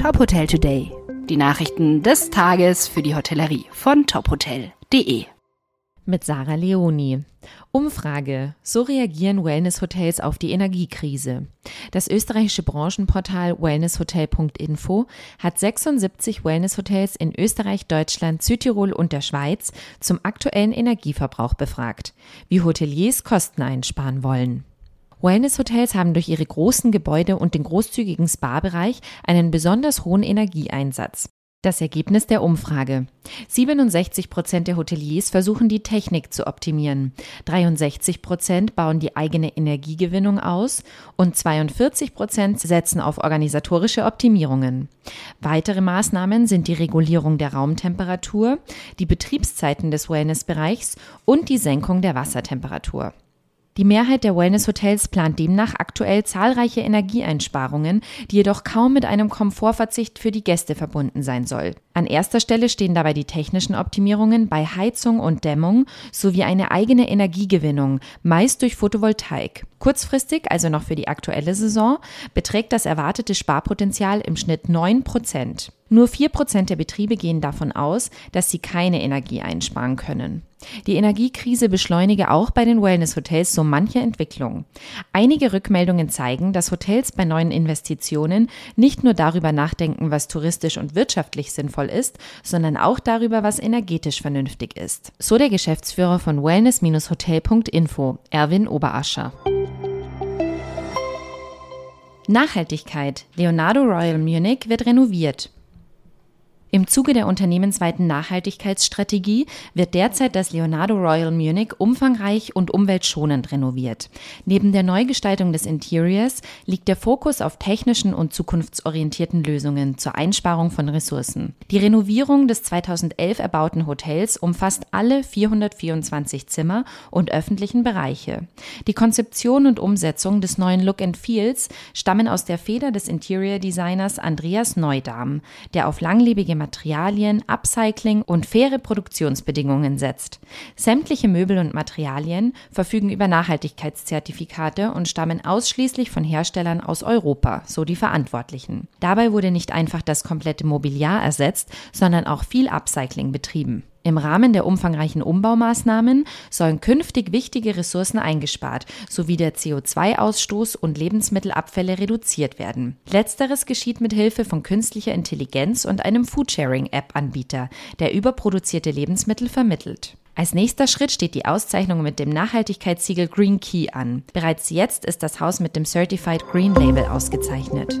Top Hotel Today. Die Nachrichten des Tages für die Hotellerie von tophotel.de. Mit Sarah Leoni. Umfrage. So reagieren Wellness-Hotels auf die Energiekrise. Das österreichische Branchenportal wellnesshotel.info hat 76 Wellness-Hotels in Österreich, Deutschland, Südtirol und der Schweiz zum aktuellen Energieverbrauch befragt, wie Hoteliers Kosten einsparen wollen. Wellness-Hotels haben durch ihre großen Gebäude und den großzügigen Spa-Bereich einen besonders hohen Energieeinsatz. Das Ergebnis der Umfrage. 67 Prozent der Hoteliers versuchen die Technik zu optimieren. 63 Prozent bauen die eigene Energiegewinnung aus und 42 Prozent setzen auf organisatorische Optimierungen. Weitere Maßnahmen sind die Regulierung der Raumtemperatur, die Betriebszeiten des Wellnessbereichs und die Senkung der Wassertemperatur. Die Mehrheit der Wellness-Hotels plant demnach aktuell zahlreiche Energieeinsparungen, die jedoch kaum mit einem Komfortverzicht für die Gäste verbunden sein soll. An erster Stelle stehen dabei die technischen Optimierungen bei Heizung und Dämmung sowie eine eigene Energiegewinnung, meist durch Photovoltaik. Kurzfristig, also noch für die aktuelle Saison, beträgt das erwartete Sparpotenzial im Schnitt 9 Prozent. Nur 4 Prozent der Betriebe gehen davon aus, dass sie keine Energie einsparen können. Die Energiekrise beschleunige auch bei den Wellness-Hotels so manche Entwicklung. Einige Rückmeldungen zeigen, dass Hotels bei neuen Investitionen nicht nur darüber nachdenken, was touristisch und wirtschaftlich sinnvoll ist, sondern auch darüber, was energetisch vernünftig ist. So der Geschäftsführer von wellness-hotel.info, Erwin Oberascher. Nachhaltigkeit. Leonardo Royal Munich wird renoviert. Im Zuge der unternehmensweiten Nachhaltigkeitsstrategie wird derzeit das Leonardo Royal Munich umfangreich und umweltschonend renoviert. Neben der Neugestaltung des Interiors liegt der Fokus auf technischen und zukunftsorientierten Lösungen zur Einsparung von Ressourcen. Die Renovierung des 2011 erbauten Hotels umfasst alle 424 Zimmer und öffentlichen Bereiche. Die Konzeption und Umsetzung des neuen Look and Feels stammen aus der Feder des Interior Designers Andreas Neudam, der auf langlebige Materialien, Upcycling und faire Produktionsbedingungen setzt. Sämtliche Möbel und Materialien verfügen über Nachhaltigkeitszertifikate und stammen ausschließlich von Herstellern aus Europa, so die Verantwortlichen. Dabei wurde nicht einfach das komplette Mobiliar ersetzt, sondern auch viel Upcycling betrieben. Im Rahmen der umfangreichen Umbaumaßnahmen sollen künftig wichtige Ressourcen eingespart sowie der CO2-Ausstoß und Lebensmittelabfälle reduziert werden. Letzteres geschieht mit Hilfe von künstlicher Intelligenz und einem Foodsharing-App-Anbieter, der überproduzierte Lebensmittel vermittelt. Als nächster Schritt steht die Auszeichnung mit dem Nachhaltigkeitssiegel Green Key an. Bereits jetzt ist das Haus mit dem Certified Green Label ausgezeichnet.